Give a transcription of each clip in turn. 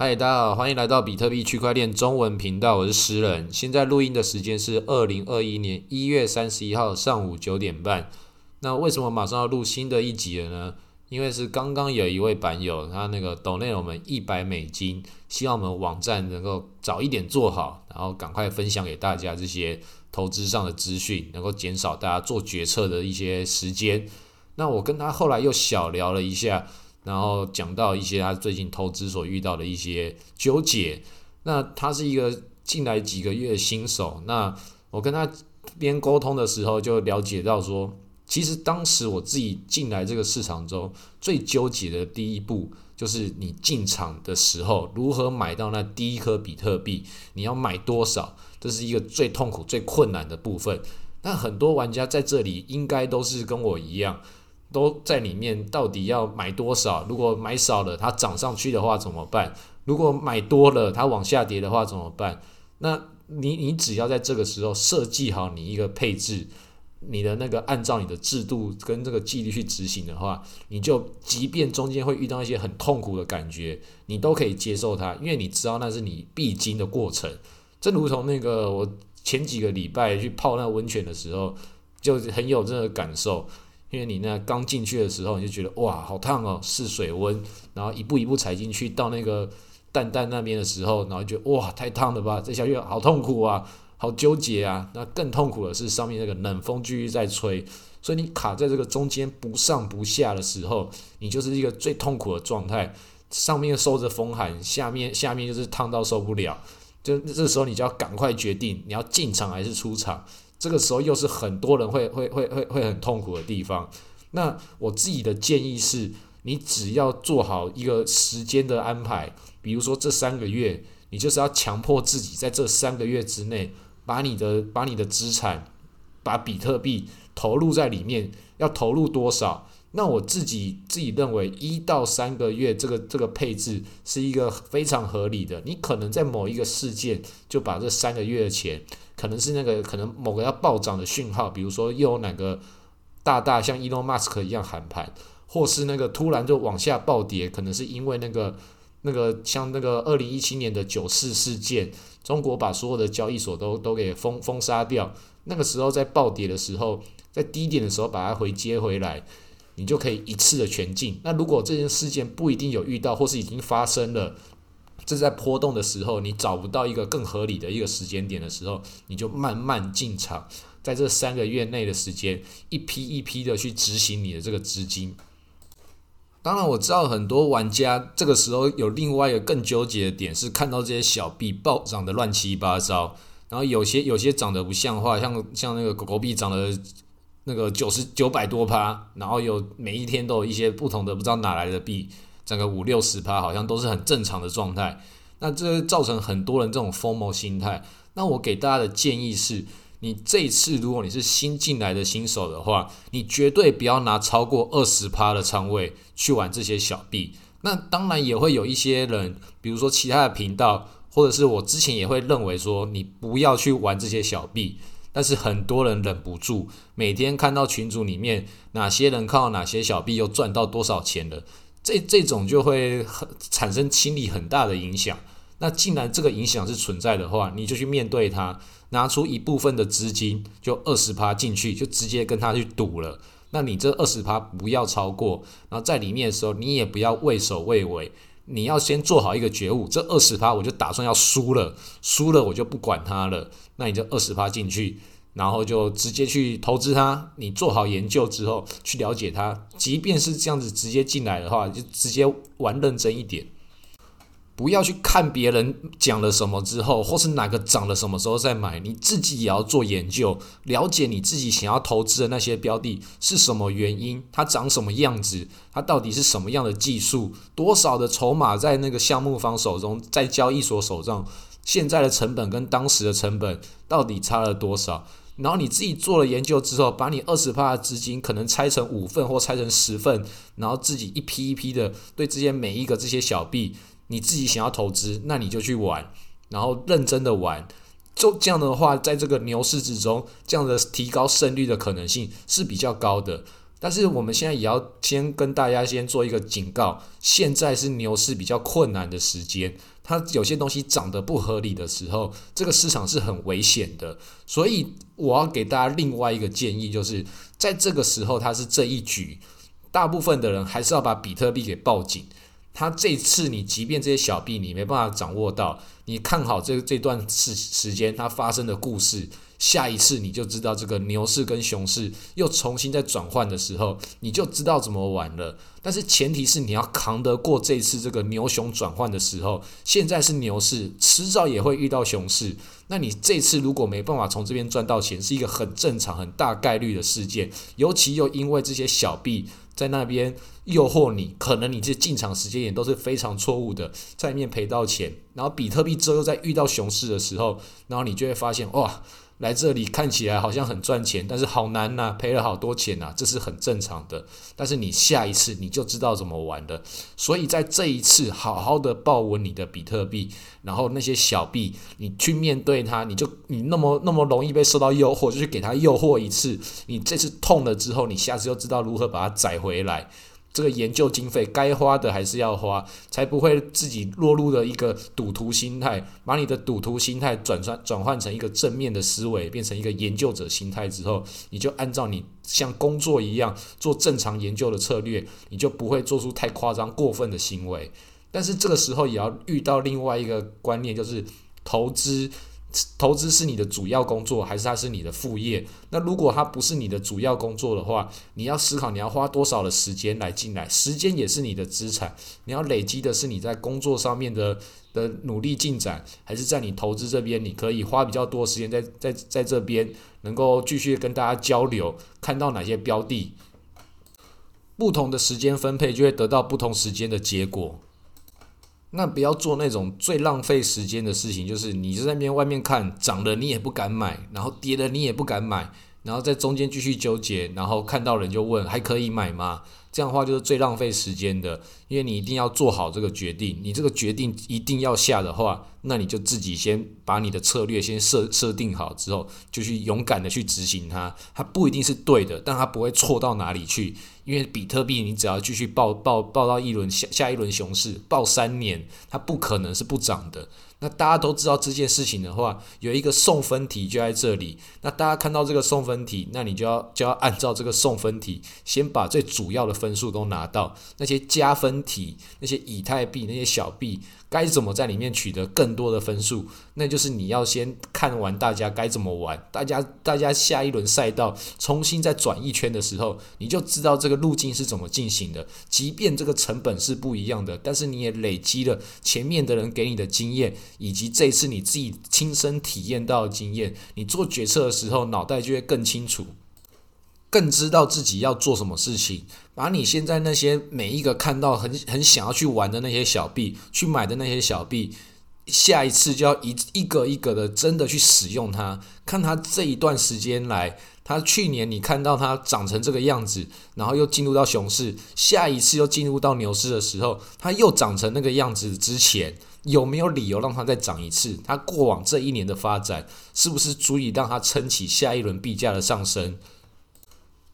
嗨，大家好，欢迎来到比特币区块链中文频道，我是诗人。现在录音的时间是二零二一年一月三十一号上午九点半。那为什么马上要录新的一集了呢？因为是刚刚有一位版友，他那个抖内我们一百美金，希望我们网站能够早一点做好，然后赶快分享给大家这些投资上的资讯，能够减少大家做决策的一些时间。那我跟他后来又小聊了一下。然后讲到一些他最近投资所遇到的一些纠结。那他是一个进来几个月新手。那我跟他边沟通的时候，就了解到说，其实当时我自己进来这个市场中最纠结的第一步，就是你进场的时候如何买到那第一颗比特币，你要买多少，这是一个最痛苦、最困难的部分。那很多玩家在这里应该都是跟我一样。都在里面，到底要买多少？如果买少了，它涨上去的话怎么办？如果买多了，它往下跌的话怎么办？那你你只要在这个时候设计好你一个配置，你的那个按照你的制度跟这个纪律去执行的话，你就即便中间会遇到一些很痛苦的感觉，你都可以接受它，因为你知道那是你必经的过程。正如同那个我前几个礼拜去泡那温泉的时候，就很有这个感受。因为你那刚进去的时候，你就觉得哇，好烫哦，试水温，然后一步一步踩进去，到那个蛋蛋那边的时候，然后觉得哇，太烫了吧，这下去好痛苦啊，好纠结啊。那更痛苦的是上面那个冷风继续在吹，所以你卡在这个中间不上不下的时候，你就是一个最痛苦的状态。上面受着风寒，下面下面就是烫到受不了，就这时候你就要赶快决定你要进场还是出场。这个时候又是很多人会会会会会很痛苦的地方。那我自己的建议是，你只要做好一个时间的安排，比如说这三个月，你就是要强迫自己在这三个月之内，把你的把你的资产，把比特币投入在里面，要投入多少？那我自己自己认为一到三个月这个这个配置是一个非常合理的。你可能在某一个事件就把这三个月的钱。可能是那个可能某个要暴涨的讯号，比如说又有哪个大大像 Elon Musk 一样喊盘，或是那个突然就往下暴跌，可能是因为那个那个像那个二零一七年的九四事件，中国把所有的交易所都都给封封杀掉，那个时候在暴跌的时候，在低点的时候把它回接回来，你就可以一次的全进。那如果这件事件不一定有遇到，或是已经发生了。这在波动的时候，你找不到一个更合理的一个时间点的时候，你就慢慢进场，在这三个月内的时间，一批一批的去执行你的这个资金。当然，我知道很多玩家这个时候有另外一个更纠结的点，是看到这些小币暴涨的乱七八糟，然后有些有些涨得不像话，像像那个狗狗币涨了那个九十九百多趴，然后有每一天都有一些不同的不知道哪来的币。整个五六十趴好像都是很正常的状态，那这造成很多人这种疯魔心态。那我给大家的建议是，你这一次如果你是新进来的新手的话，你绝对不要拿超过二十趴的仓位去玩这些小币。那当然也会有一些人，比如说其他的频道，或者是我之前也会认为说，你不要去玩这些小币。但是很多人忍不住，每天看到群组里面哪些人靠哪些小币又赚到多少钱了。这这种就会很产生心理很大的影响。那既然这个影响是存在的话，你就去面对它，拿出一部分的资金，就二十趴进去，就直接跟他去赌了。那你这二十趴不要超过，然后在里面的时候，你也不要畏首畏尾，你要先做好一个觉悟。这二十趴我就打算要输了，输了我就不管它了。那你就二十趴进去。然后就直接去投资它，你做好研究之后去了解它，即便是这样子直接进来的话，就直接玩认真一点，不要去看别人讲了什么之后，或是哪个涨了什么时候再买，你自己也要做研究，了解你自己想要投资的那些标的是什么原因，它长什么样子，它到底是什么样的技术，多少的筹码在那个项目方手中，在交易所手上，现在的成本跟当时的成本到底差了多少？然后你自己做了研究之后，把你二十趴的资金可能拆成五份或拆成十份，然后自己一批一批的对这些每一个这些小币，你自己想要投资，那你就去玩，然后认真的玩，就这样的话，在这个牛市之中，这样的提高胜率的可能性是比较高的。但是我们现在也要先跟大家先做一个警告，现在是牛市比较困难的时间，它有些东西涨得不合理的时候，这个市场是很危险的。所以我要给大家另外一个建议，就是在这个时候，它是这一局，大部分的人还是要把比特币给抱紧。它这次你即便这些小币你没办法掌握到，你看好这这段时时间它发生的故事。下一次你就知道这个牛市跟熊市又重新在转换的时候，你就知道怎么玩了。但是前提是你要扛得过这次这个牛熊转换的时候。现在是牛市，迟早也会遇到熊市。那你这次如果没办法从这边赚到钱，是一个很正常、很大概率的事件。尤其又因为这些小币在那边诱惑你，可能你这进场时间点都是非常错误的，在里面赔到钱。然后比特币之后又在遇到熊市的时候，然后你就会发现哇。来这里看起来好像很赚钱，但是好难呐，赔了好多钱呐，这是很正常的。但是你下一次你就知道怎么玩了。所以在这一次，好好的抱稳你的比特币，然后那些小币，你去面对它，你就你那么那么容易被受到诱惑，就去给它诱惑一次。你这次痛了之后，你下次就知道如何把它宰回来。这个研究经费该花的还是要花，才不会自己落入了一个赌徒心态。把你的赌徒心态转转转换成一个正面的思维，变成一个研究者心态之后，你就按照你像工作一样做正常研究的策略，你就不会做出太夸张过分的行为。但是这个时候也要遇到另外一个观念，就是投资。投资是你的主要工作，还是它是你的副业？那如果它不是你的主要工作的话，你要思考你要花多少的时间来进来。时间也是你的资产，你要累积的是你在工作上面的的努力进展，还是在你投资这边，你可以花比较多时间在在在这边，能够继续跟大家交流，看到哪些标的，不同的时间分配就会得到不同时间的结果。那不要做那种最浪费时间的事情，就是你就在那边外面看涨了你也不敢买，然后跌了你也不敢买，然后在中间继续纠结，然后看到人就问还可以买吗？这样的话就是最浪费时间的，因为你一定要做好这个决定，你这个决定一定要下的话，那你就自己先把你的策略先设设定好之后，就去勇敢的去执行它。它不一定是对的，但它不会错到哪里去。因为比特币，你只要继续报报报到一轮下下一轮熊市，报三年，它不可能是不涨的。那大家都知道这件事情的话，有一个送分题就在这里。那大家看到这个送分题，那你就要就要按照这个送分题，先把最主要的分分数都拿到。那些加分题，那些以太币，那些小币。该怎么在里面取得更多的分数？那就是你要先看完大家该怎么玩，大家大家下一轮赛道重新再转一圈的时候，你就知道这个路径是怎么进行的。即便这个成本是不一样的，但是你也累积了前面的人给你的经验，以及这次你自己亲身体验到的经验，你做决策的时候脑袋就会更清楚。更知道自己要做什么事情，把你现在那些每一个看到很很想要去玩的那些小币，去买的那些小币，下一次就要一一个一个的真的去使用它，看它这一段时间来，它去年你看到它长成这个样子，然后又进入到熊市，下一次又进入到牛市的时候，它又长成那个样子之前，有没有理由让它再涨一次？它过往这一年的发展，是不是足以让它撑起下一轮币价的上升？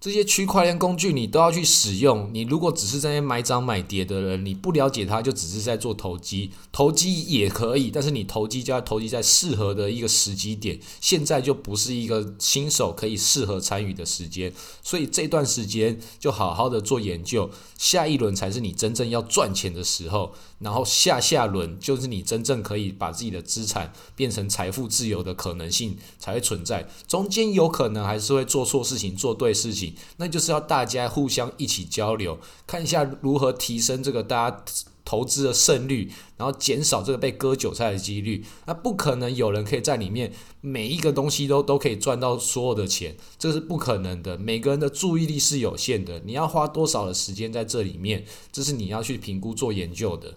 这些区块链工具你都要去使用。你如果只是在那买涨买跌的人，你不了解它，就只是在做投机。投机也可以，但是你投机就要投机在适合的一个时机点。现在就不是一个新手可以适合参与的时间，所以这段时间就好好的做研究。下一轮才是你真正要赚钱的时候，然后下下轮就是你真正可以把自己的资产变成财富自由的可能性才会存在。中间有可能还是会做错事情，做对事情。那就是要大家互相一起交流，看一下如何提升这个大家投资的胜率，然后减少这个被割韭菜的几率。那不可能有人可以在里面每一个东西都都可以赚到所有的钱，这是不可能的。每个人的注意力是有限的，你要花多少的时间在这里面，这是你要去评估做研究的。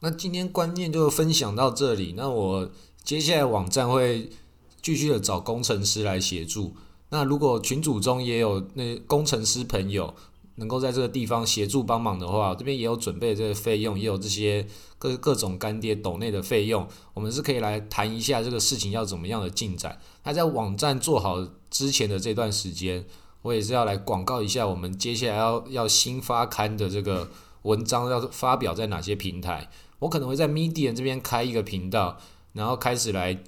那今天观念就分享到这里，那我接下来网站会继续的找工程师来协助。那如果群组中也有那工程师朋友能够在这个地方协助帮忙的话，这边也有准备这个费用，也有这些各各种干爹斗内的费用，我们是可以来谈一下这个事情要怎么样的进展。那在网站做好之前的这段时间，我也是要来广告一下我们接下来要要新发刊的这个文章要发表在哪些平台。我可能会在 Medium 这边开一个频道，然后开始来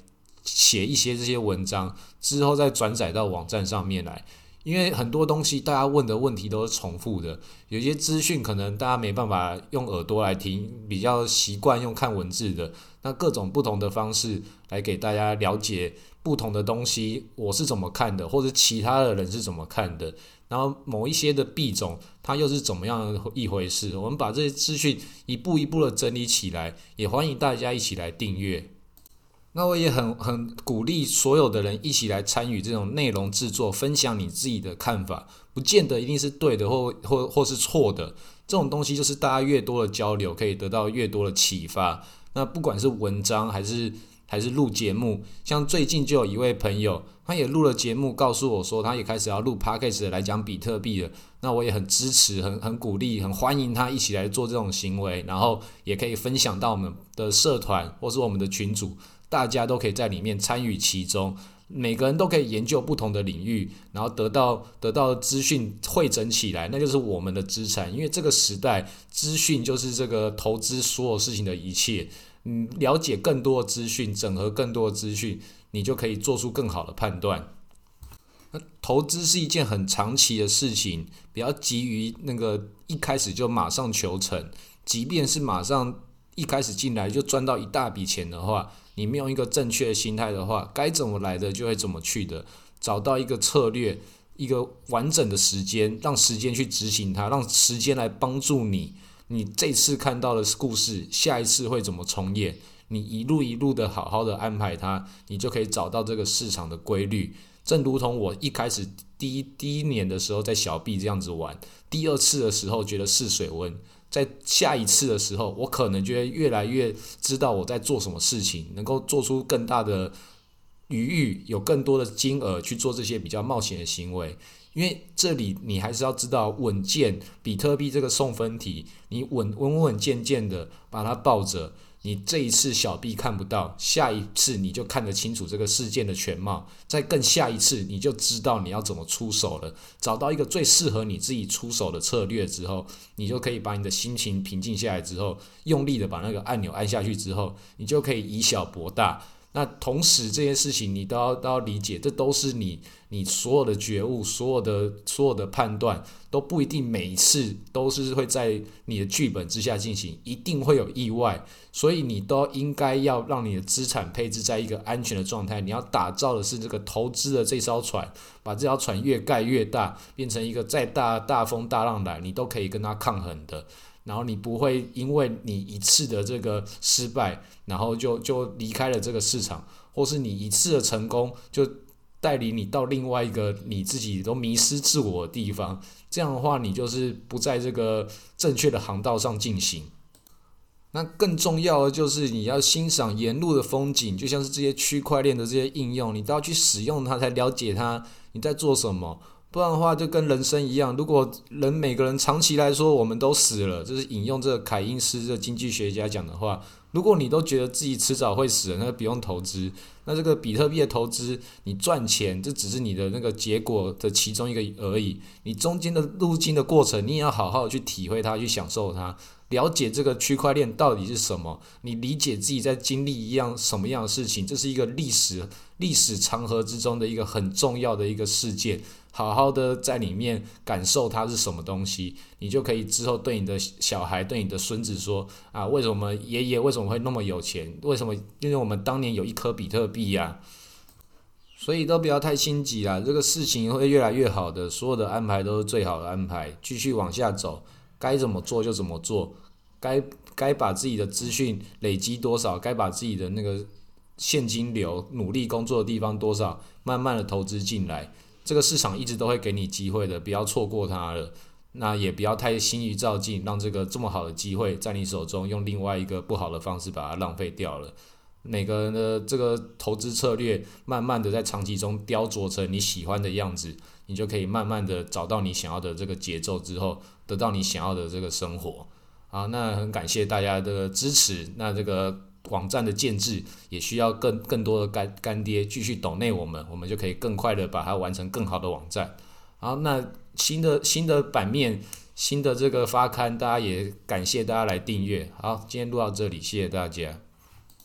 写一些这些文章，之后再转载到网站上面来。因为很多东西大家问的问题都是重复的，有些资讯可能大家没办法用耳朵来听，比较习惯用看文字的。那各种不同的方式来给大家了解不同的东西，我是怎么看的，或者其他的人是怎么看的，然后某一些的币种它又是怎么样一回事？我们把这些资讯一步一步的整理起来，也欢迎大家一起来订阅。那我也很很鼓励所有的人一起来参与这种内容制作，分享你自己的看法，不见得一定是对的或或或是错的。这种东西就是大家越多的交流，可以得到越多的启发。那不管是文章还是还是录节目，像最近就有一位朋友，他也录了节目，告诉我说他也开始要录 podcast 来讲比特币了。那我也很支持，很很鼓励，很欢迎他一起来做这种行为，然后也可以分享到我们的社团或是我们的群组。大家都可以在里面参与其中，每个人都可以研究不同的领域，然后得到得到资讯汇整起来，那就是我们的资产。因为这个时代，资讯就是这个投资所有事情的一切。嗯，了解更多的资讯，整合更多的资讯，你就可以做出更好的判断。那投资是一件很长期的事情，不要急于那个一开始就马上求成。即便是马上一开始进来就赚到一大笔钱的话，你没有一个正确的心态的话，该怎么来的就会怎么去的。找到一个策略，一个完整的时间，让时间去执行它，让时间来帮助你。你这次看到的故事，下一次会怎么重演？你一路一路的好好的安排它，你就可以找到这个市场的规律。正如同我一开始第一第一年的时候在小币这样子玩，第二次的时候觉得试水温。在下一次的时候，我可能就会越来越知道我在做什么事情，能够做出更大的余裕，有更多的金额去做这些比较冒险的行为。因为这里你还是要知道稳健，比特币这个送分题，你稳稳稳健健的把它抱着。你这一次小币看不到，下一次你就看得清楚这个事件的全貌，再更下一次你就知道你要怎么出手了。找到一个最适合你自己出手的策略之后，你就可以把你的心情平静下来之后，用力的把那个按钮按下去之后，你就可以以小博大。那同时这些事情你都要都要理解，这都是你你所有的觉悟，所有的所有的判断都不一定每一次都是会在你的剧本之下进行，一定会有意外，所以你都应该要让你的资产配置在一个安全的状态。你要打造的是这个投资的这艘船，把这条船越盖越大，变成一个再大大风大浪来，你都可以跟它抗衡的。然后你不会因为你一次的这个失败，然后就就离开了这个市场，或是你一次的成功就带领你到另外一个你自己都迷失自我的地方。这样的话，你就是不在这个正确的航道上进行。那更重要的就是你要欣赏沿路的风景，就像是这些区块链的这些应用，你都要去使用它，才了解它你在做什么。不然的话，就跟人生一样，如果人每个人长期来说我们都死了，这是引用这个凯因斯这经济学家讲的话。如果你都觉得自己迟早会死，那就不用投资。那这个比特币的投资，你赚钱这只是你的那个结果的其中一个而已。你中间的路径的过程，你也要好好去体会它，去享受它，了解这个区块链到底是什么。你理解自己在经历一样什么样的事情，这是一个历史历史长河之中的一个很重要的一个事件。好好的在里面感受它是什么东西，你就可以之后对你的小孩、对你的孙子说啊，为什么爷爷为什么会那么有钱？为什么？因为我们当年有一颗比特币呀。所以都不要太心急啦，这个事情会越来越好的，所有的安排都是最好的安排，继续往下走，该怎么做就怎么做，该该把自己的资讯累积多少，该把自己的那个现金流努力工作的地方多少，慢慢的投资进来。这个市场一直都会给你机会的，不要错过它了。那也不要太心于照进，让这个这么好的机会在你手中用另外一个不好的方式把它浪费掉了。每个人的这个投资策略，慢慢的在长期中雕琢成你喜欢的样子，你就可以慢慢的找到你想要的这个节奏之后，得到你想要的这个生活。好，那很感谢大家的支持。那这个。网站的建制也需要更更多的干干爹继续抖内我们我们就可以更快的把它完成更好的网站。好那新的新的版面新的这个发刊大家也感谢大家来订阅。好今天录到这里谢谢大家。